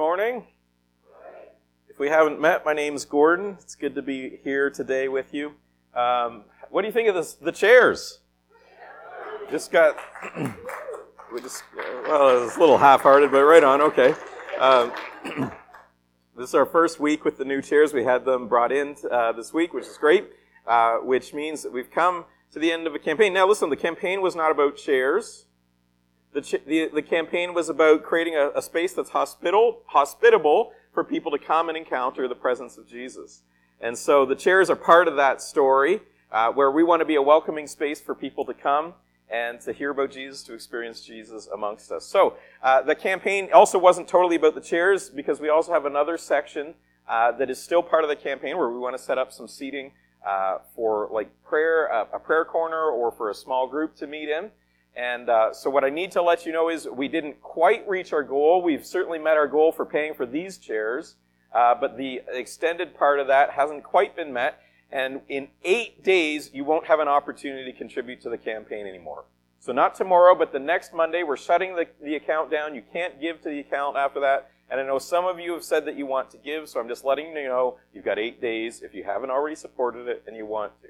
morning. If we haven't met, my name's Gordon. It's good to be here today with you. Um, what do you think of this, the chairs? Just got, we just, well, it's a little half-hearted, but right on, okay. Um, this is our first week with the new chairs. We had them brought in uh, this week, which is great, uh, which means that we've come to the end of a campaign. Now, listen, the campaign was not about chairs. The, ch- the, the, campaign was about creating a, a space that's hospitable, hospitable for people to come and encounter the presence of Jesus. And so the chairs are part of that story, uh, where we want to be a welcoming space for people to come and to hear about Jesus, to experience Jesus amongst us. So uh, the campaign also wasn't totally about the chairs because we also have another section uh, that is still part of the campaign where we want to set up some seating uh, for like prayer, a prayer corner, or for a small group to meet in. And uh, so, what I need to let you know is we didn't quite reach our goal. We've certainly met our goal for paying for these chairs, uh, but the extended part of that hasn't quite been met. And in eight days, you won't have an opportunity to contribute to the campaign anymore. So, not tomorrow, but the next Monday, we're shutting the, the account down. You can't give to the account after that. And I know some of you have said that you want to give, so I'm just letting you know you've got eight days if you haven't already supported it and you want to.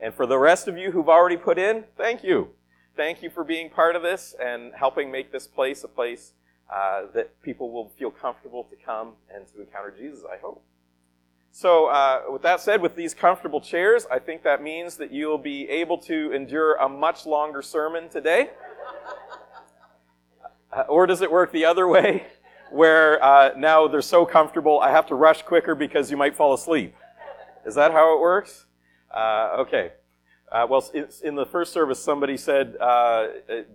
And for the rest of you who've already put in, thank you thank you for being part of this and helping make this place a place uh, that people will feel comfortable to come and to encounter Jesus, I hope. So, uh, with that said, with these comfortable chairs, I think that means that you'll be able to endure a much longer sermon today. Uh, or does it work the other way, where uh, now they're so comfortable I have to rush quicker because you might fall asleep? Is that how it works? Uh, okay. Uh, well, in the first service, somebody said uh,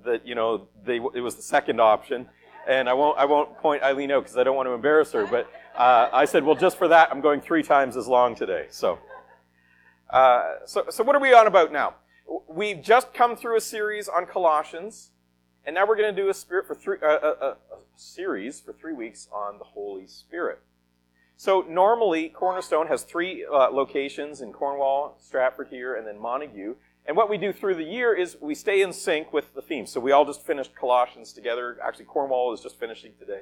that you know they, it was the second option, and I won't I won't point Eileen out because I don't want to embarrass her. But uh, I said, well, just for that, I'm going three times as long today. So, uh, so, so what are we on about now? We've just come through a series on Colossians, and now we're going to do a spirit for three uh, uh, a series for three weeks on the Holy Spirit. So normally, Cornerstone has three uh, locations in Cornwall, Stratford here, and then Montague. And what we do through the year is we stay in sync with the theme. So we all just finished Colossians together. Actually, Cornwall is just finishing today.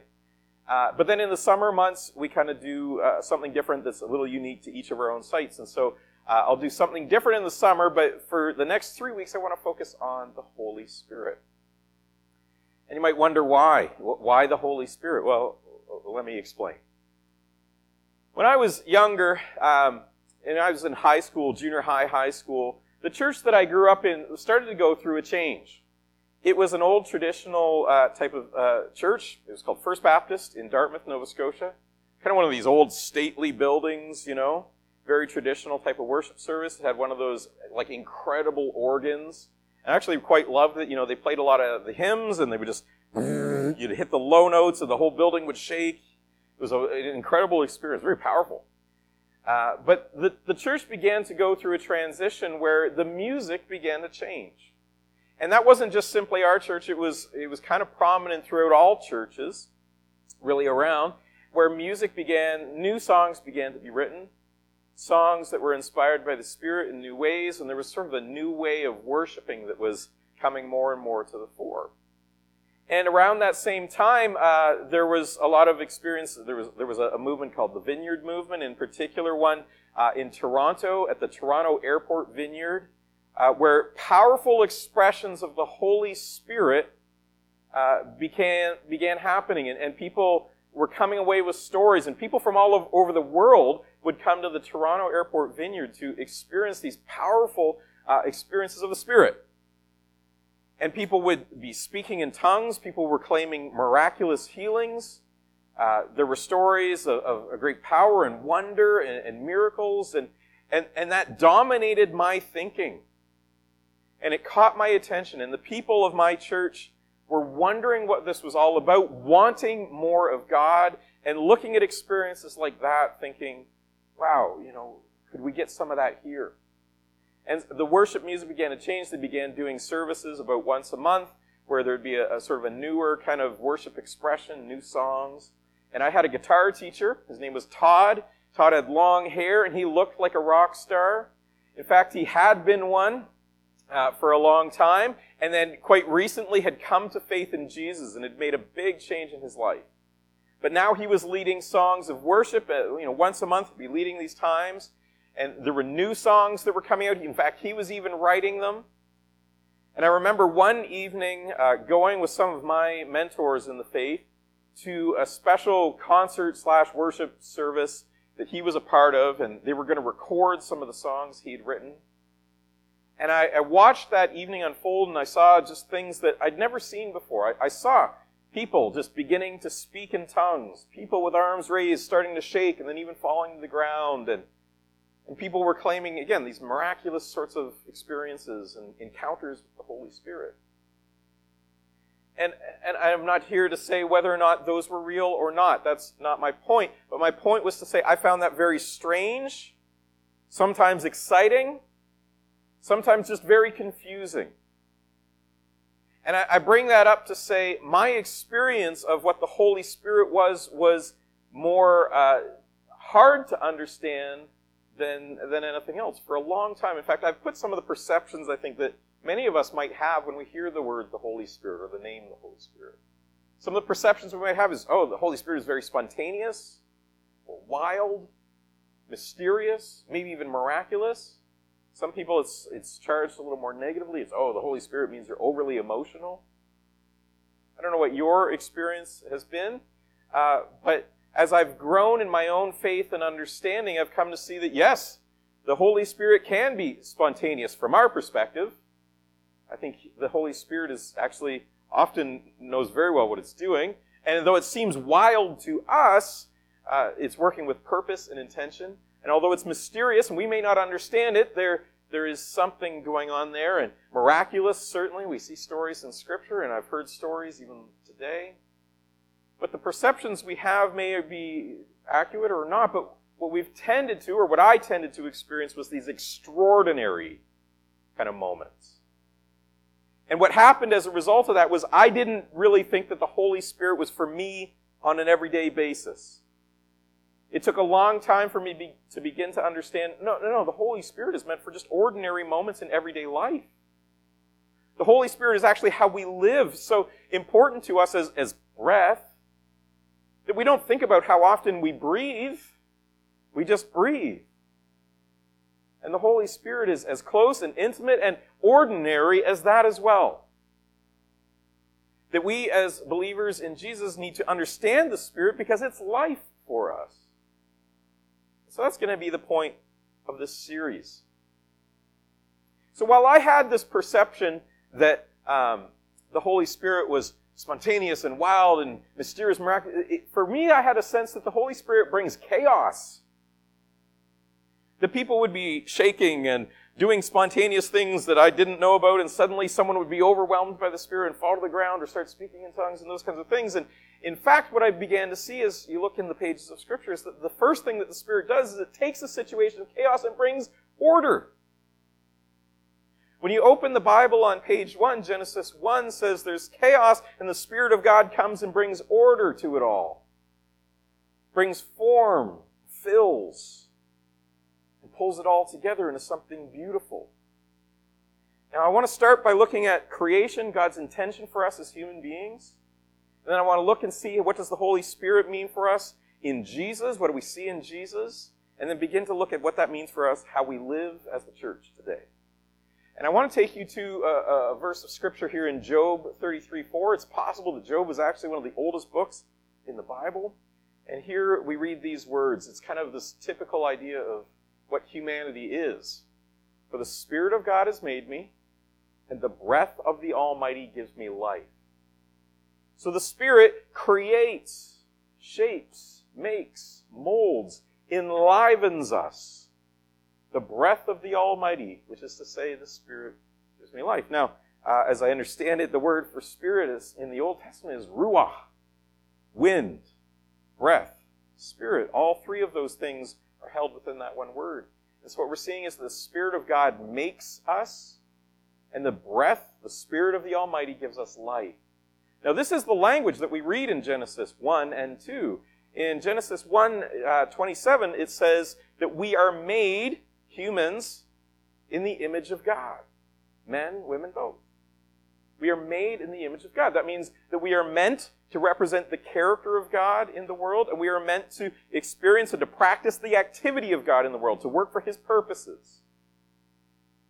Uh, but then in the summer months, we kind of do uh, something different that's a little unique to each of our own sites. And so uh, I'll do something different in the summer, but for the next three weeks, I want to focus on the Holy Spirit. And you might wonder why. Why the Holy Spirit? Well, let me explain. When I was younger, um, and I was in high school, junior high, high school, the church that I grew up in started to go through a change. It was an old traditional uh, type of uh, church. It was called First Baptist in Dartmouth, Nova Scotia. Kind of one of these old stately buildings, you know, very traditional type of worship service. It had one of those like incredible organs. I actually quite loved it. You know, they played a lot of the hymns and they would just, you'd hit the low notes and the whole building would shake. It was a, an incredible experience, very powerful. Uh, but the, the church began to go through a transition where the music began to change. And that wasn't just simply our church, it was, it was kind of prominent throughout all churches, really around, where music began, new songs began to be written, songs that were inspired by the Spirit in new ways, and there was sort of a new way of worshiping that was coming more and more to the fore. And around that same time, uh, there was a lot of experience. There was, there was a, a movement called the Vineyard Movement, in particular one uh, in Toronto at the Toronto Airport Vineyard, uh, where powerful expressions of the Holy Spirit uh, began, began happening. And, and, people were coming away with stories, and people from all of, over the world would come to the Toronto Airport Vineyard to experience these powerful uh, experiences of the Spirit and people would be speaking in tongues. People were claiming miraculous healings. Uh, there were stories of, of, great power and wonder and, and miracles, and, and, and that dominated my thinking. And it caught my attention. And the people of my church were wondering what this was all about, wanting more of God, and looking at experiences like that, thinking, wow, you know, could we get some of that here? And the worship music began to change. They began doing services about once a month where there'd be a, a, sort of a newer kind of worship expression, new songs. And I had a guitar teacher. His name was Todd. Todd had long hair and he looked like a rock star. In fact, he had been one uh, for a long time and then quite recently had come to faith in Jesus and had made a big change in his life. But now he was leading songs of worship. Uh, you know, once a month, be leading these times. And there were new songs that were coming out. In fact, he was even writing them. And I remember one evening uh, going with some of my mentors in the faith to a special concert slash worship service that he was a part of, and they were going to record some of the songs he'd written. And I, I, watched that evening unfold, and I saw just things that I'd never seen before. I, I saw people just beginning to speak in tongues, people with arms raised starting to shake, and then even falling to the ground, and and people were claiming, again, these miraculous sorts of experiences and encounters with the Holy Spirit. And, and I'm not here to say whether or not those were real or not. That's not my point. But my point was to say I found that very strange, sometimes exciting, sometimes just very confusing. And I, I bring that up to say my experience of what the Holy Spirit was was more uh, hard to understand than, than anything else for a long time. In fact, I've put some of the perceptions I think that many of us might have when we hear the word the Holy Spirit or the name the Holy Spirit. Some of the perceptions we might have is, oh, the Holy Spirit is very spontaneous, or wild, mysterious, maybe even miraculous. Some people it's it's charged a little more negatively. It's oh, the Holy Spirit means you're overly emotional. I don't know what your experience has been, uh, but as I've grown in my own faith and understanding, I've come to see that yes, the Holy Spirit can be spontaneous from our perspective. I think the Holy Spirit is actually often knows very well what it's doing. And though it seems wild to us, uh, it's working with purpose and intention. And although it's mysterious and we may not understand it, there, there is something going on there. And miraculous, certainly. We see stories in Scripture, and I've heard stories even today. But the perceptions we have may be accurate or not, but what we've tended to, or what I tended to experience, was these extraordinary kind of moments. And what happened as a result of that was I didn't really think that the Holy Spirit was for me on an everyday basis. It took a long time for me be, to begin to understand no, no, no, the Holy Spirit is meant for just ordinary moments in everyday life. The Holy Spirit is actually how we live, so important to us as, as breath that we don't think about how often we breathe. We just breathe. And the Holy Spirit is as close and intimate and ordinary as that as well. That we as believers in Jesus need to understand the Spirit because it's life for us. So that's going to be the point of this series. So while I had this perception that um, the Holy Spirit was spontaneous and wild and mysterious, miraculous, for me, I had a sense that the Holy Spirit brings chaos the people would be shaking and doing spontaneous things that I didn't know about, and suddenly someone would be overwhelmed by the Spirit and fall to the ground or start speaking in tongues and those kinds of things. And in fact, what I began to see as you look in the pages of Scripture is that the first thing that the Spirit does is it takes a situation of chaos and brings order. When you open the Bible on page 1, Genesis 1 says there's chaos, and the Spirit of God comes and brings order to it all. Brings form, fills and pulls it all together into something beautiful. Now, I want to start by looking at creation, God's intention for us as human beings. And then I want to look and see what does the Holy Spirit mean for us in Jesus? What do we see in Jesus? And then begin to look at what that means for us, how we live as the church today. And I want to take you to a, a verse of scripture here in Job 33 4. It's possible that Job was actually one of the oldest books in the Bible. And here we read these words. It's kind of this typical idea of what humanity is. For the Spirit of God has made me, and the breath of the Almighty gives me life. So the Spirit creates, shapes, makes, molds, enlivens us. The breath of the Almighty, which is to say, the Spirit gives me life. Now, uh, as I understand it, the word for spirit is in the Old Testament is ruach, wind, breath, spirit. All three of those things are held within that one word. And so what we're seeing is the Spirit of God makes us, and the breath, the Spirit of the Almighty, gives us life. Now, this is the language that we read in Genesis 1 and 2. In Genesis 1 uh, 27, it says that we are made humans in the image of God men, women, both. We are made in the image of God. That means that we are meant to represent the character of God in the world, and we are meant to experience and to practice the activity of God in the world, to work for His purposes.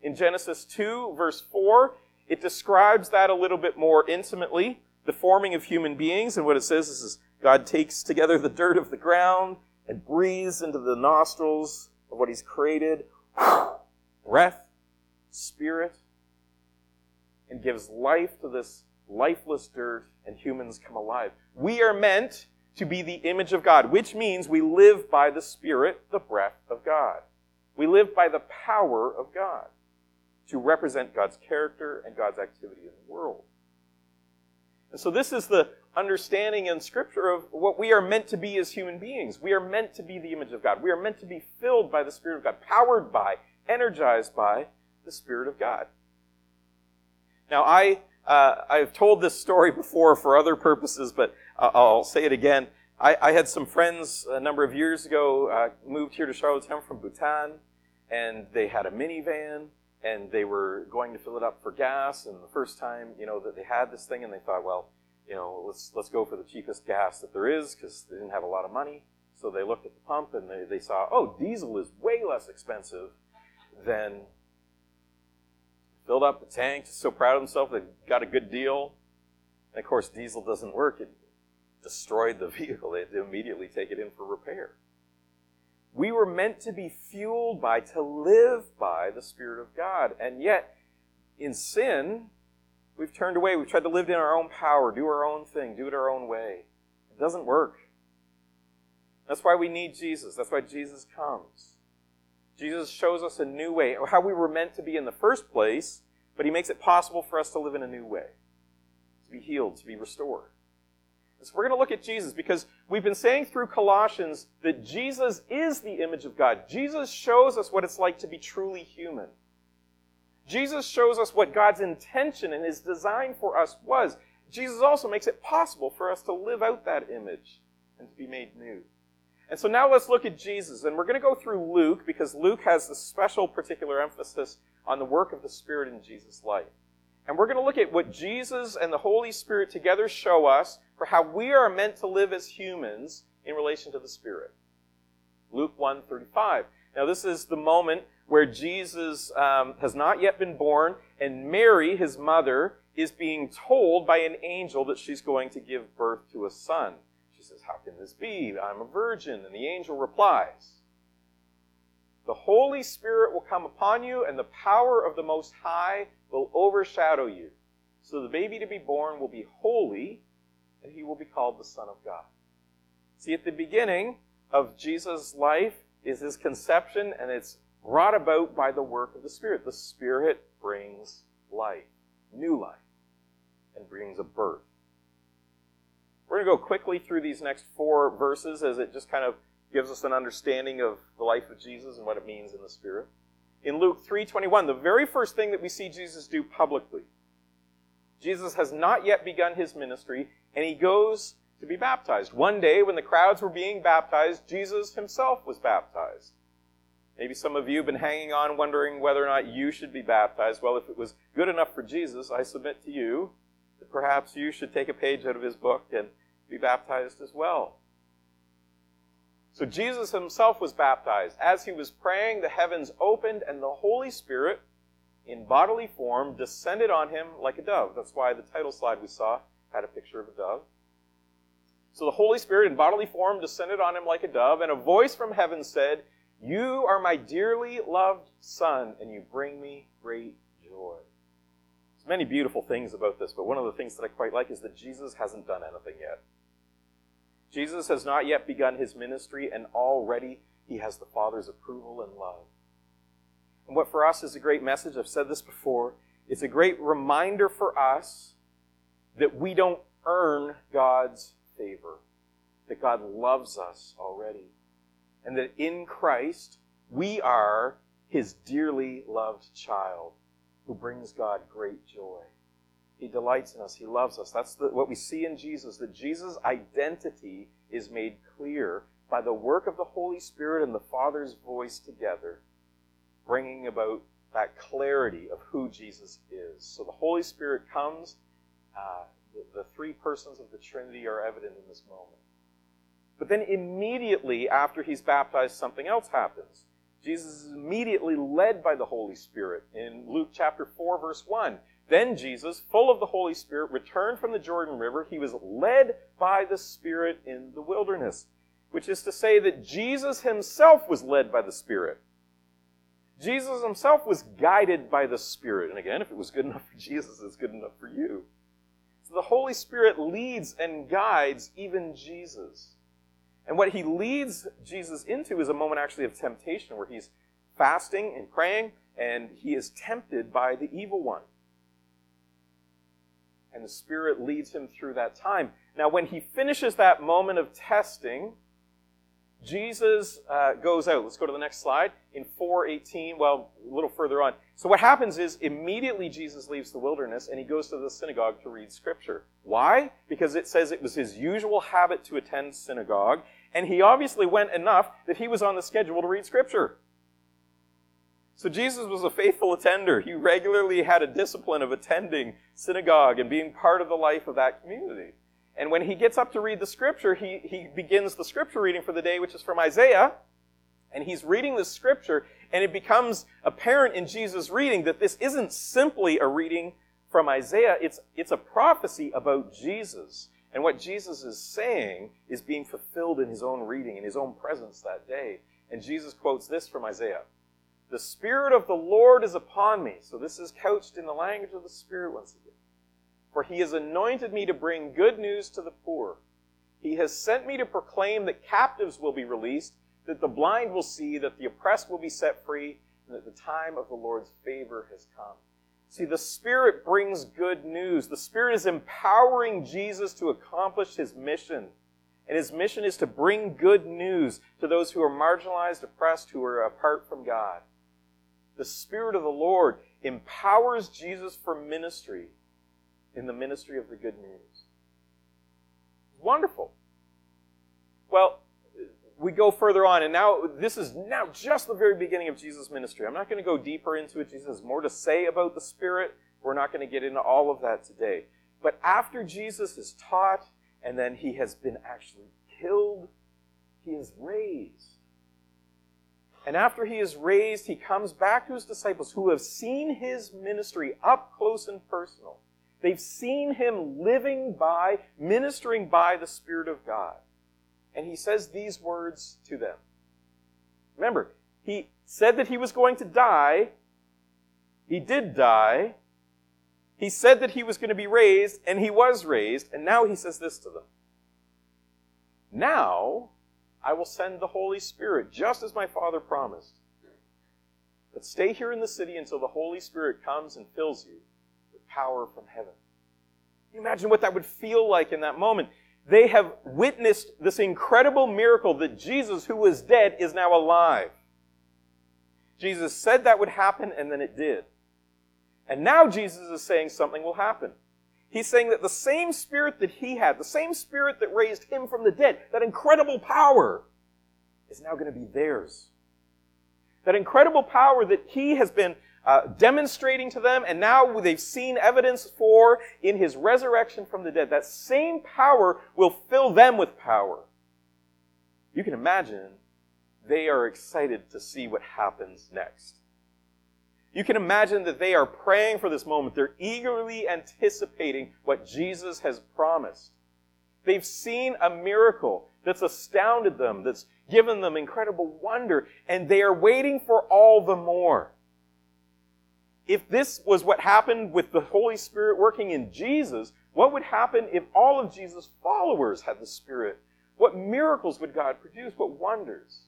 In Genesis 2, verse 4, it describes that a little bit more intimately, the forming of human beings, and what it says is God takes together the dirt of the ground and breathes into the nostrils of what He's created breath, spirit, and gives life to this lifeless dirt, and humans come alive. We are meant to be the image of God, which means we live by the Spirit, the breath of God. We live by the power of God to represent God's character and God's activity in the world. And so this is the understanding in Scripture of what we are meant to be as human beings. We are meant to be the image of God. We are meant to be filled by the Spirit of God, powered by, energized by the Spirit of God. Now, I, uh, I've told this story before for other purposes, but I'll say it again. I, I had some friends a number of years ago uh, moved here to Charlottetown from Bhutan, and they had a minivan, and they were going to fill it up for gas. And the first time, you know, that they had this thing, and they thought, well, you know, let's let's go for the cheapest gas that there is because they didn't have a lot of money. So they looked at the pump and they, they saw, oh, diesel is way less expensive than filled up the tank, just so proud of himself they got a good deal. And of course, diesel doesn't work. It destroyed the vehicle. They had to immediately take it in for repair. We were meant to be fueled by, to live by the Spirit of God. And yet, in sin, we've turned away. We've tried to live in our own power, do our own thing, do it our own way. It doesn't work. That's why we need Jesus. That's why Jesus comes. Jesus shows us a new way, how we were meant to be in the first place, but he makes it possible for us to live in a new way, to be healed, to be restored. So we're going to look at Jesus because we've been saying through Colossians that Jesus is the image of God. Jesus shows us what it's like to be truly human. Jesus shows us what God's intention and his design for us was. Jesus also makes it possible for us to live out that image and to be made new. And so now let's look at Jesus. And we're going to go through Luke because Luke has a special particular emphasis on the work of the Spirit in Jesus' life. And we're going to look at what Jesus and the Holy Spirit together show us for how we are meant to live as humans in relation to the Spirit. Luke 1:35. Now this is the moment where Jesus um, has not yet been born, and Mary, his mother, is being told by an angel that she's going to give birth to a son. She says, How can this be? I'm a virgin. And the angel replies, The Holy Spirit will come upon you, and the power of the Most High will overshadow you. So the baby to be born will be holy, and he will be called the Son of God. See, at the beginning of Jesus' life is his conception, and it's brought about by the work of the Spirit. The Spirit brings life, new life, and brings a birth. We're going to go quickly through these next four verses as it just kind of gives us an understanding of the life of Jesus and what it means in the Spirit. In Luke 3:21, the very first thing that we see Jesus do publicly, Jesus has not yet begun his ministry, and he goes to be baptized. One day, when the crowds were being baptized, Jesus himself was baptized. Maybe some of you have been hanging on wondering whether or not you should be baptized. Well, if it was good enough for Jesus, I submit to you that perhaps you should take a page out of his book and be baptized as well. So Jesus himself was baptized. As he was praying, the heavens opened and the Holy Spirit, in bodily form, descended on him like a dove. That's why the title slide we saw had a picture of a dove. So the Holy Spirit in bodily form descended on him like a dove, and a voice from heaven said, You are my dearly loved Son, and you bring me great joy. There's many beautiful things about this, but one of the things that I quite like is that Jesus hasn't done anything yet. Jesus has not yet begun his ministry, and already he has the Father's approval and love. And what for us is a great message, I've said this before, it's a great reminder for us that we don't earn God's favor, that God loves us already, and that in Christ we are his dearly loved child who brings God great joy. He delights in us. He loves us. That's the, what we see in Jesus, that Jesus' identity is made clear by the work of the Holy Spirit and the Father's voice together, bringing about that clarity of who Jesus is. So the Holy Spirit comes. Uh, the, the three persons of the Trinity are evident in this moment. But then immediately after he's baptized, something else happens. Jesus is immediately led by the Holy Spirit. In Luke chapter 4, verse 1, then Jesus, full of the Holy Spirit, returned from the Jordan River. He was led by the Spirit in the wilderness, which is to say that Jesus himself was led by the Spirit. Jesus himself was guided by the Spirit. And again, if it was good enough for Jesus, it's good enough for you. So the Holy Spirit leads and guides even Jesus. And what he leads Jesus into is a moment actually of temptation where he's fasting and praying and he is tempted by the evil one and the Spirit leads him through that time. Now, when he finishes that moment of testing, Jesus uh, goes out. Let's go to the next slide. In 418, well, a little further on. So, what happens is immediately Jesus leaves the wilderness and he goes to the synagogue to read Scripture. Why? Because it says it was his usual habit to attend synagogue, and he obviously went enough that he was on the schedule to read Scripture. So Jesus was a faithful attender. He regularly had a discipline of attending synagogue and being part of the life of that community. And when he gets up to read the scripture, he, he begins the scripture reading for the day, which is from Isaiah. And he's reading the scripture, and it becomes apparent in Jesus' reading that this isn't simply a reading from Isaiah, it's, it's a prophecy about Jesus. And what Jesus is saying is being fulfilled in his own reading, in his own presence that day. And Jesus quotes this from Isaiah the Spirit of the Lord is upon me. So this is couched in the language of the Spirit once again. For he has anointed me to bring good news to the poor. He has sent me to proclaim that captives will be released, that the blind will see, that the oppressed will be set free, and that the time of the Lord's favor has come. See, the Spirit brings good news. The Spirit is empowering Jesus to accomplish his mission. And his mission is to bring good news to those who are marginalized, oppressed, who are apart from God the Spirit of the Lord empowers Jesus for ministry in the ministry of the good news. Wonderful. Well, we go further on, and now this is now just the very beginning of Jesus' ministry. I'm not going to go deeper into it. Jesus has more to say about the Spirit. We're not going to get into all of that today. But after Jesus is taught, and then he has been actually killed, he is raised. And after he is raised, he comes back to his disciples who have seen his ministry up close and personal. They've seen him living by, ministering by the Spirit of God. And he says these words to them. Remember, he said that he was going to die. He did die. He said that he was going to be raised, and he was raised. And now he says this to them. Now, I will send the Holy Spirit, just as my Father promised. But stay here in the city until the Holy Spirit comes and fills you with power from heaven. Can you imagine what that would feel like in that moment? They have witnessed this incredible miracle that Jesus, who was dead, is now alive. Jesus said that would happen, and then it did. And now Jesus is saying something will happen. He's saying that the same spirit that he had, the same spirit that raised him from the dead, that incredible power, is now going to be theirs. That incredible power that he has been uh, demonstrating to them, and now they've seen evidence for in his resurrection from the dead. That same power will fill them with power. You can imagine they are excited to see what happens next. You can imagine that they are praying for this moment. They're eagerly anticipating what Jesus has promised. They've seen a miracle that's astounded them, that's given them incredible wonder, and they are waiting for all the more. If this was what happened with the Holy Spirit working in Jesus, what would happen if all of Jesus' followers had the Spirit? What miracles would God produce? What wonders?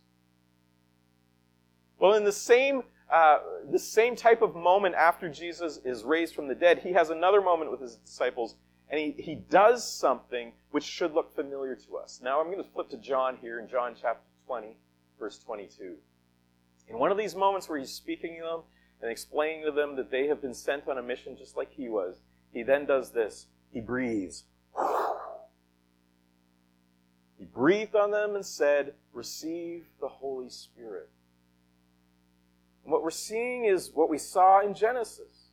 Well, in the same uh, the same type of moment after Jesus is raised from the dead, he has another moment with his disciples, and he, he does something which should look familiar to us. Now I'm going to flip to John here in John chapter 20, verse 22. In one of these moments where he's speaking to them and explaining to them that they have been sent on a mission just like he was, he then does this. He breathes. He breathed on them and said, Receive the Holy Spirit. And what we're seeing is what we saw in Genesis.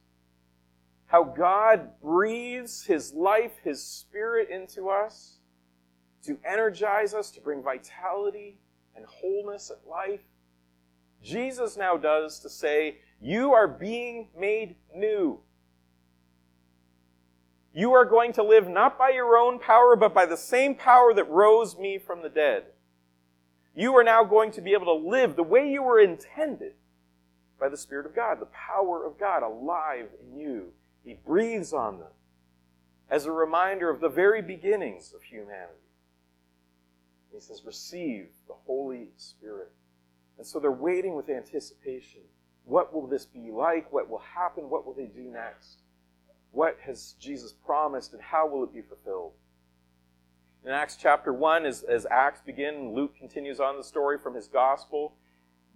How God breathes His life, His Spirit into us to energize us, to bring vitality and wholeness and life. Jesus now does to say, You are being made new. You are going to live not by your own power, but by the same power that rose me from the dead. You are now going to be able to live the way you were intended by the Spirit of God, the power of God alive in you. He breathes on them as a reminder of the very beginnings of humanity. He says, Receive the Holy Spirit. And so they're waiting with anticipation. What will this be like? What will happen? What will they do next? What has Jesus promised and how will it be fulfilled? In Acts chapter 1, as, as Acts begin, Luke continues on the story from his gospel.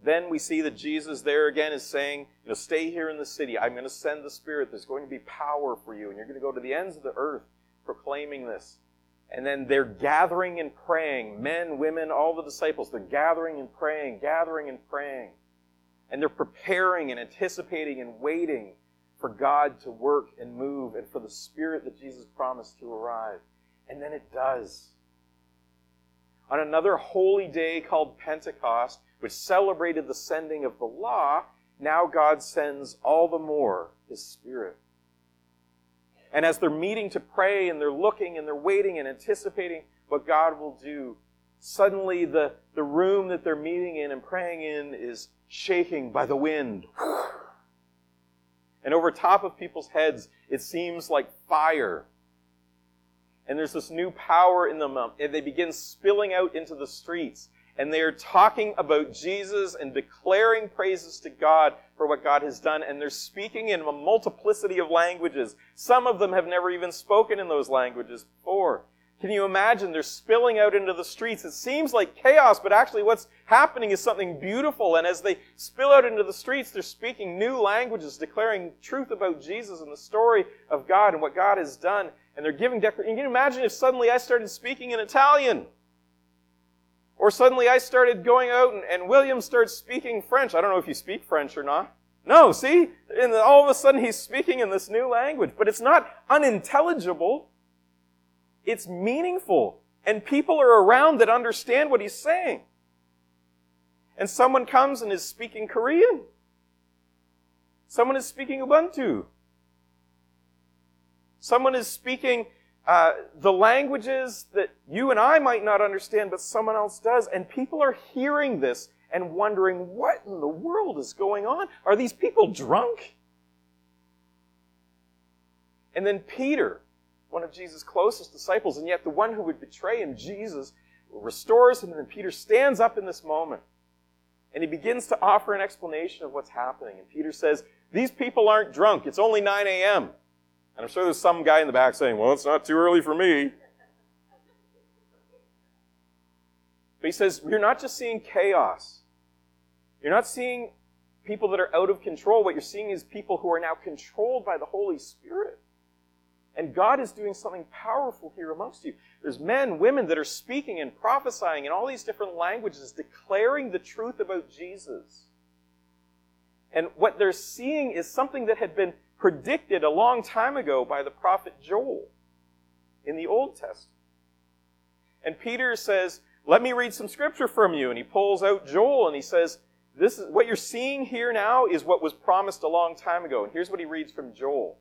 Then we see that Jesus there again is saying, you know, stay here in the city. I'm going to send the Spirit. There's going to be power for you, and you're going to go to the ends of the earth proclaiming this. And then they're gathering and praying. Men, women, all the disciples, they're gathering and praying, gathering and praying. And they're preparing and anticipating and waiting for God to work and move and for the Spirit that Jesus promised to arrive. And then it does. On another holy day called Pentecost, which celebrated the sending of the law, now God sends all the more His Spirit. And as they're meeting to pray and they're looking and they're waiting and anticipating what God will do, suddenly the, the room that they're meeting in and praying in is shaking by the wind. And over top of people's heads, it seems like fire. And there's this new power in them, um, and they begin spilling out into the streets and they are talking about Jesus and declaring praises to God for what God has done, and they're speaking in a multiplicity of languages. Some of them have never even spoken in those languages before. Can you imagine? They're spilling out into the streets. It seems like chaos, but actually what's happening is something beautiful. And as they spill out into the streets, they're speaking new languages, declaring truth about Jesus and the story of God and what God has done. And they're giving declarations. Can you imagine if suddenly I started speaking in Italian? Or suddenly I started going out and, and William starts speaking French. I don't know if you speak French or not. No, see? And all of a sudden he's speaking in this new language. But it's not unintelligible. It's meaningful. And people are around that understand what he's saying. And someone comes and is speaking Korean. Someone is speaking Ubuntu. Someone is speaking uh, the languages that you and I might not understand, but someone else does. And people are hearing this and wondering, what in the world is going on? Are these people drunk? And then Peter, one of Jesus' closest disciples, and yet the one who would betray him, Jesus, restores him, and then Peter stands up in this moment. And he begins to offer an explanation of what's happening. And Peter says, These people aren't drunk. It's only 9 a.m. And I'm sure there's some guy in the back saying, well, it's not too early for me. But he says, you're not just seeing chaos. You're not seeing people that are out of control. What you're seeing is people who are now controlled by the Holy Spirit. And God is doing something powerful here amongst you. There's men, women that are speaking and prophesying in all these different languages, declaring the truth about Jesus. And what they're seeing is something that had been predicted a long time ago by the prophet Joel in the Old Testament. And Peter says, Let me read some scripture from you. And he pulls out Joel and he says, This is what you're seeing here now is what was promised a long time ago. And here's what he reads from Joel.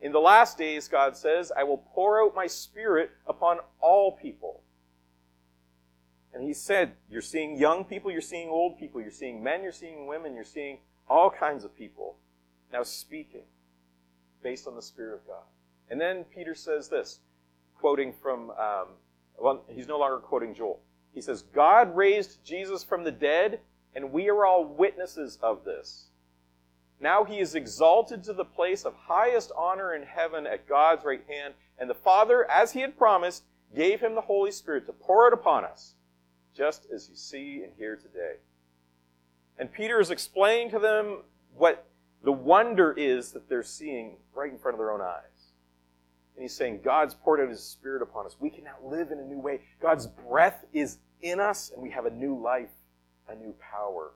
In the last days, God says, I will pour out my spirit upon all people. And he said, You're seeing young people, you're seeing old people, you're seeing men, you're seeing women, you're seeing all kinds of people now speaking based on the Spirit of God. And then Peter says this, quoting from, um, well, he's no longer quoting Joel. He says, God raised Jesus from the dead, and we are all witnesses of this. Now he is exalted to the place of highest honor in heaven at God's right hand, and the Father, as he had promised, gave him the Holy Spirit to pour it upon us, just as you see and hear today. And Peter is explaining to them what the wonder is that they're seeing right in front of their own eyes. And he's saying, God's poured out his spirit upon us. We can now live in a new way. God's breath is in us, and we have a new life, a new power.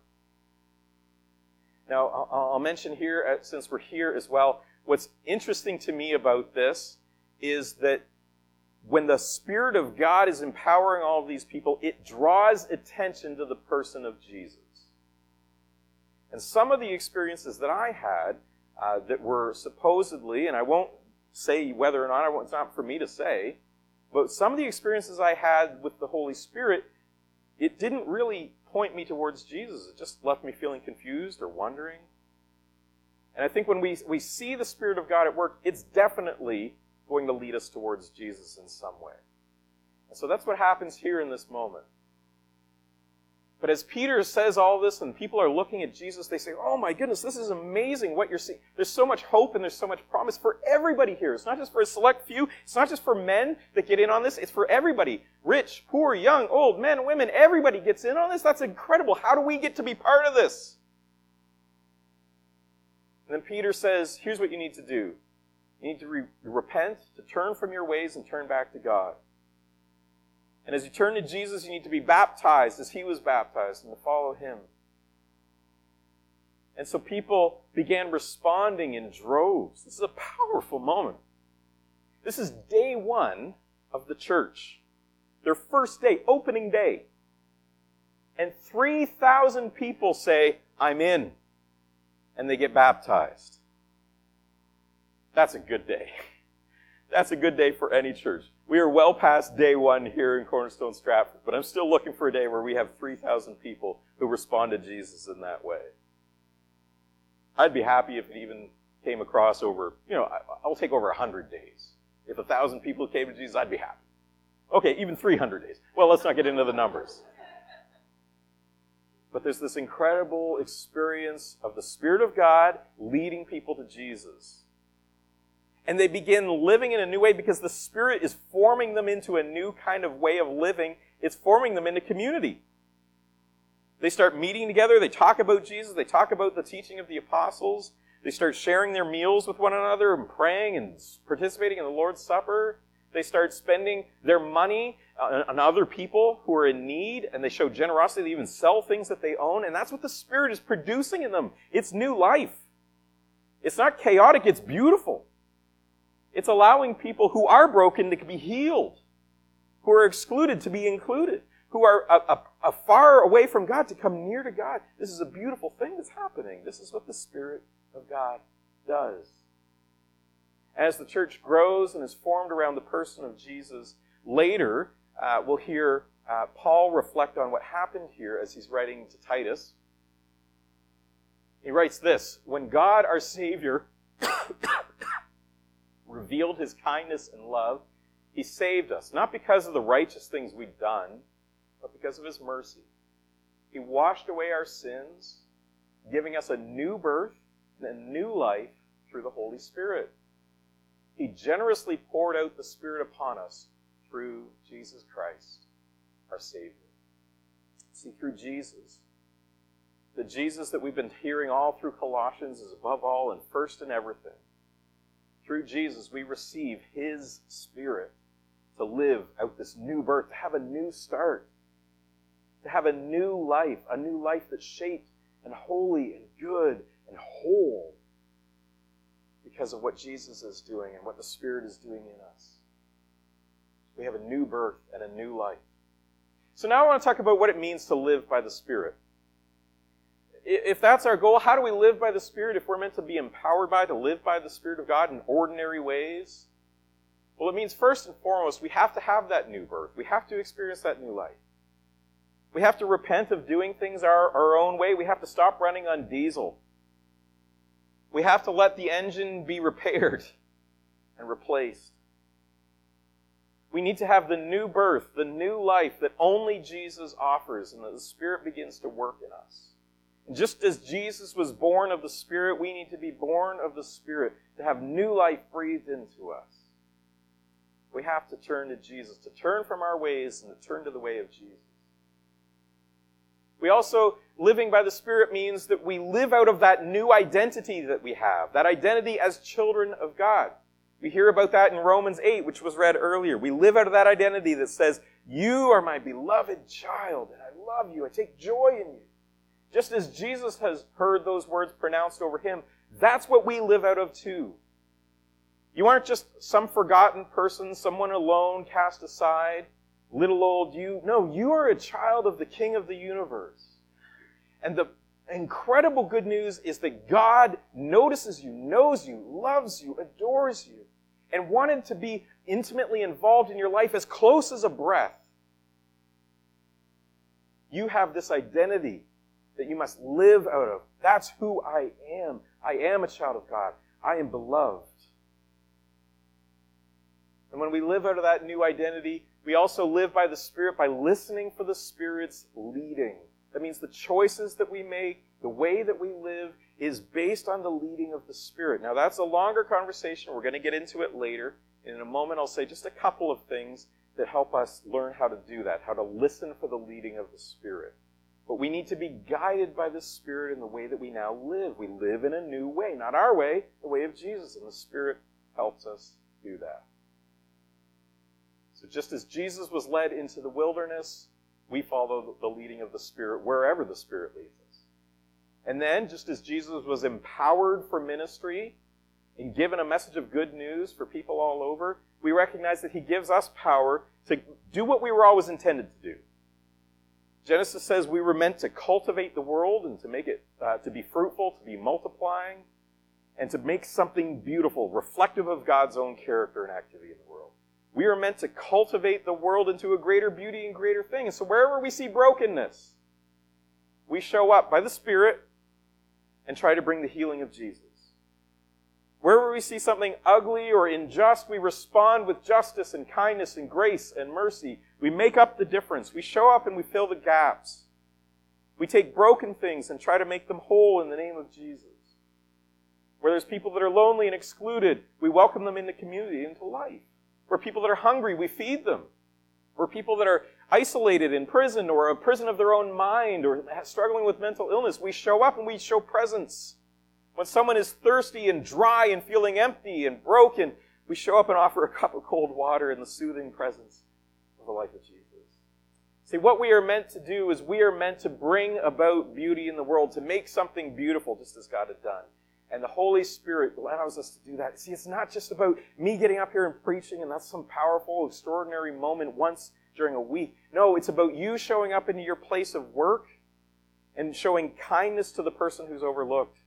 Now, I'll mention here, uh, since we're here as well, what's interesting to me about this is that when the Spirit of God is empowering all of these people, it draws attention to the person of Jesus. And some of the experiences that I had uh, that were supposedly, and I won't say whether or not, it's not for me to say, but some of the experiences I had with the Holy Spirit, it didn't really point me towards Jesus. It just left me feeling confused or wondering. And I think when we, we see the Spirit of God at work, it's definitely going to lead us towards Jesus in some way. And so that's what happens here in this moment. But as Peter says all this and people are looking at Jesus, they say, Oh my goodness, this is amazing what you're seeing. There's so much hope and there's so much promise for everybody here. It's not just for a select few. It's not just for men that get in on this. It's for everybody. Rich, poor, young, old, men, women, everybody gets in on this. That's incredible. How do we get to be part of this? And then Peter says, Here's what you need to do you need to re- repent, to turn from your ways and turn back to God. And as you turn to Jesus, you need to be baptized as he was baptized and to follow him. And so people began responding in droves. This is a powerful moment. This is day one of the church, their first day, opening day. And 3,000 people say, I'm in. And they get baptized. That's a good day. That's a good day for any church. We are well past day one here in Cornerstone Stratford, but I'm still looking for a day where we have 3,000 people who respond to Jesus in that way. I'd be happy if it even came across over, you know, I'll take over 100 days. If a 1,000 people came to Jesus, I'd be happy. Okay, even 300 days. Well, let's not get into the numbers. But there's this incredible experience of the Spirit of God leading people to Jesus and they begin living in a new way because the Spirit is forming them into a new kind of way of living. It's forming them into community. They start meeting together, they talk about Jesus, they talk about the teaching of the apostles, they start sharing their meals with one another and praying and participating in the Lord's Supper. They start spending their money on other people who are in need, and they show generosity. They even sell things that they own, and that's what the Spirit is producing in them. It's new life. It's not chaotic, it's beautiful. It's allowing people who are broken to be healed, who are excluded to be included, who are a, a, a far away from God to come near to God. This is a beautiful thing that's happening. This is what the Spirit of God does. As the church grows and is formed around the person of Jesus, later uh, we'll hear uh, Paul reflect on what happened here as he's writing to Titus. He writes this When God, our Savior, revealed his kindness and love. He saved us, not because of the righteous things we've done, but because of his mercy. He washed away our sins, giving us a new birth and a new life through the Holy Spirit. He generously poured out the Spirit upon us through Jesus Christ, our Savior. See, through Jesus, the Jesus that we've been hearing all through Colossians is above all and first in everything through Jesus, we receive His Spirit to live out this new birth, to have a new start, to have a new life, a new life that's shaped and holy and good and whole because of what Jesus is doing and what the Spirit is doing in us. We have a new birth and a new life. So now I want to talk about what it means to live by the Spirit if that's our goal, how do we live by the Spirit if we're meant to be empowered by, to live by the Spirit of God in ordinary ways? Well, it means first and foremost, we have to have that new birth. We have to experience that new life. We have to repent of doing things our, our own way. We have to stop running on diesel. We have to let the engine be repaired and replaced. We need to have the new birth, the new life that only Jesus offers, and that the Spirit begins to work in us. Just as Jesus was born of the Spirit, we need to be born of the Spirit to have new life breathed into us. We have to turn to Jesus, to turn from our ways and to turn to the way of Jesus. We also, living by the Spirit means that we live out of that new identity that we have, that identity as children of God. We hear about that in Romans 8, which was read earlier. We live out of that identity that says, You are my beloved child, and I love you. I take joy in you. Just as Jesus has heard those words pronounced over him, that's what we live out of too. You aren't just some forgotten person, someone alone, cast aside, little old you. No, you are a child of the King of the universe. And the incredible good news is that God notices you, knows you, loves you, adores you, and wanted to be intimately involved in your life as close as a breath. You have this identity that you must live out of. That's who I am. I am a child of God. I am beloved. And when we live out of that new identity, we also live by the Spirit by listening for the Spirit's leading. That means the choices that we make, the way that we live, is based on the leading of the Spirit. Now, that's a longer conversation. We're going to get into it later. In a moment, I'll say just a couple of things that help us learn how to do that, how to listen for the leading of the Spirit. But we need to be guided by the Spirit in the way that we now live. We live in a new way, not our way, the way of Jesus, and the Spirit helps us do that. So just as Jesus was led into the wilderness, we follow the leading of the Spirit wherever the Spirit leads us. And then, just as Jesus was empowered for ministry and given a message of good news for people all over, we recognize that he gives us power to do what we were always intended to do. Genesis says we were meant to cultivate the world and to make it uh, to be fruitful, to be multiplying, and to make something beautiful, reflective of God's own character and activity in the world. We are meant to cultivate the world into a greater beauty and greater thing. And so wherever we see brokenness, we show up by the Spirit and try to bring the healing of Jesus. We see something ugly or unjust, we respond with justice and kindness and grace and mercy. We make up the difference. We show up and we fill the gaps. We take broken things and try to make them whole in the name of Jesus. Where there's people that are lonely and excluded, we welcome them into community, into life. Where people that are hungry, we feed them. Where people that are isolated in prison or a prison of their own mind or struggling with mental illness, we show up and we show presence. When someone is thirsty and dry and feeling empty and broken, we show up and offer a cup of cold water in the soothing presence of the life of Jesus. See, what we are meant to do is we are meant to bring about beauty in the world, to make something beautiful just as God had done. And the Holy Spirit allows us to do that. See, it's not just about me getting up here and preaching and that's some powerful, extraordinary moment once during a week. No, it's about you showing up into your place of work and showing kindness to the person who's overlooked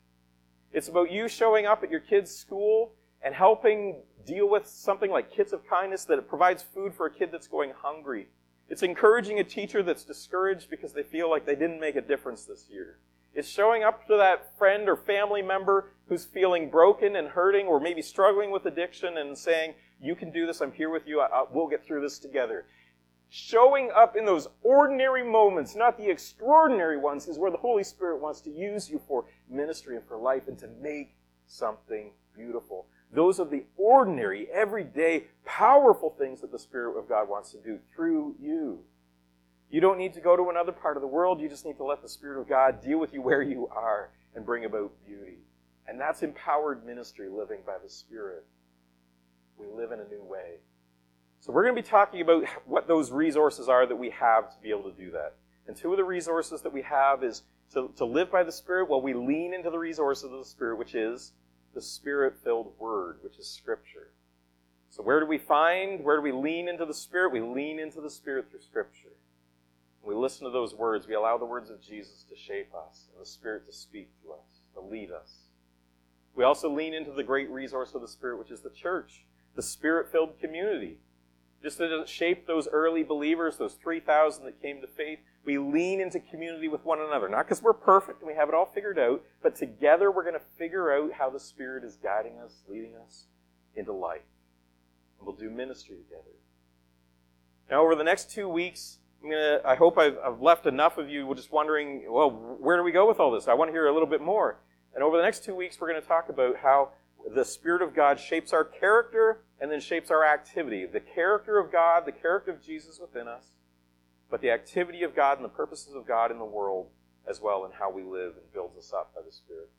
it's about you showing up at your kid's school and helping deal with something like Kits of Kindness that provides food for a kid that's going hungry. It's encouraging a teacher that's discouraged because they feel like they didn't make a difference this year. It's showing up to that friend or family member who's feeling broken and hurting or maybe struggling with addiction and saying, You can do this, I'm here with you, I, I, we'll get through this together showing up in those ordinary moments, not the extraordinary ones, is where the Holy Spirit wants to use you for ministry and for life and to make something beautiful. Those are the ordinary, everyday, powerful things that the Spirit of God wants to do through you. You don't need to go to another part of the world. You just need to let the Spirit of God deal with you where you are and bring about beauty. And that's empowered ministry, living by the Spirit. We live in a new way. So we're going to be talking about what those resources are that we have to be able to do that. And two of the resources that we have is to, to live by the Spirit while we lean into the resources of the Spirit, which is the Spirit-filled Word, which is Scripture. So where do we find, where do we lean into the Spirit? We lean into the Spirit through Scripture. we listen to those words. We allow the words of Jesus to shape us and the Spirit to speak to us, to lead us. We also lean into the great resource of the Spirit, which is the church, the Spirit-filled community just that it shaped those early believers, those 3,000 that came to faith. We lean into community with one another. Not because we're perfect and we have it all figured out, but together we're going to figure out how the Spirit is guiding us, leading us into life. And we'll do ministry together. Now, over the next two weeks, I'm gonna, I hope I've, I've left enough of you just wondering, well, where do we go with all this? I want to hear a little bit more. And over the next two weeks, we're going to talk about how the Spirit of God shapes our character and then shapes our activity. The character of God, the character of Jesus within us, but the activity of God and the purposes of God in the world as well, and how we live and builds us up by the Spirit.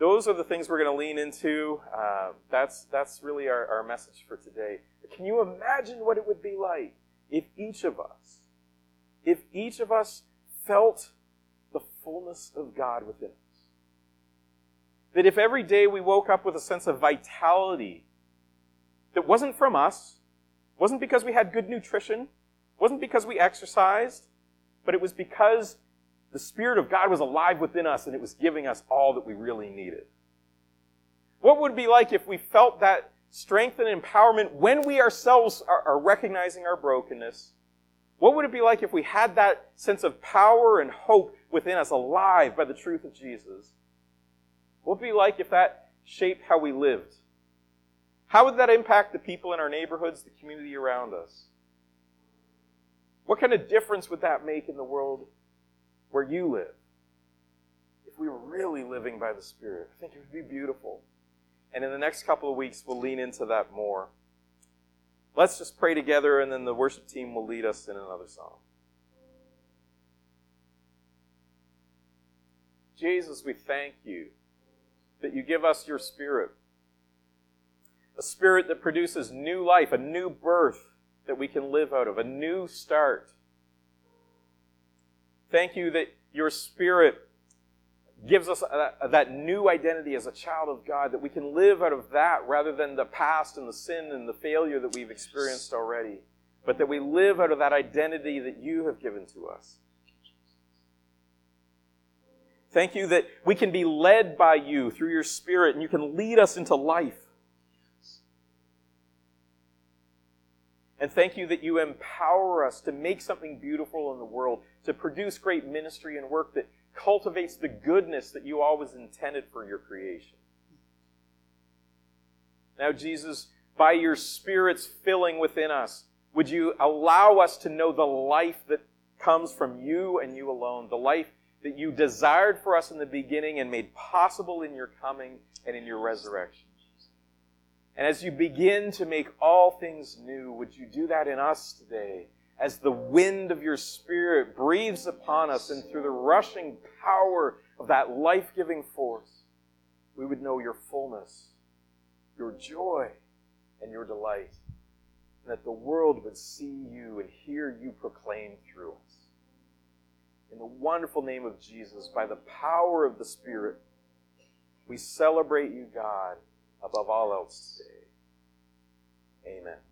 Those are the things we're going to lean into. Uh, that's, that's really our, our message for today. Can you imagine what it would be like if each of us, if each of us felt the fullness of God within us. That if every day we woke up with a sense of vitality that wasn't from us, wasn't because we had good nutrition, wasn't because we exercised, but it was because the Spirit of God was alive within us and it was giving us all that we really needed. What would it be like if we felt that strength and empowerment when we ourselves are, are recognizing our brokenness? What would it be like if we had that sense of power and hope within us alive by the truth of Jesus? What would it be like if that shaped how we lived? How would that impact the people in our neighborhoods, the community around us? What kind of difference would that make in the world where you live? If we were really living by the Spirit, I think it would be beautiful. And in the next couple of weeks, we'll lean into that more. Let's just pray together, and then the worship team will lead us in another song. Jesus, we thank you that you give us your Spirit. A Spirit that produces new life, a new birth that we can live out of, a new start. Thank you that your Spirit gives us that, that, new identity as a child of God, that we can live out of that rather than the past and the sin and the failure that we've experienced already, but that we live out of that identity that you have given to us. Thank you that we can be led by you through your Spirit and you can lead us into life. And thank you that you empower us to make something beautiful in the world, to produce great ministry and work that cultivates the goodness that you always intended for your creation. Now, Jesus, by your Spirit's filling within us, would you allow us to know the life that comes from you and you alone, the life that you desired for us in the beginning and made possible in your coming and in your resurrection? And as you begin to make all things new, would you do that in us today? As the wind of your Spirit breathes upon us and through the rushing power of that life giving force, we would know your fullness, your joy, and your delight. And that the world would see you and hear you proclaim through us. In the wonderful name of Jesus, by the power of the Spirit, we celebrate you, God above all else today. Amen.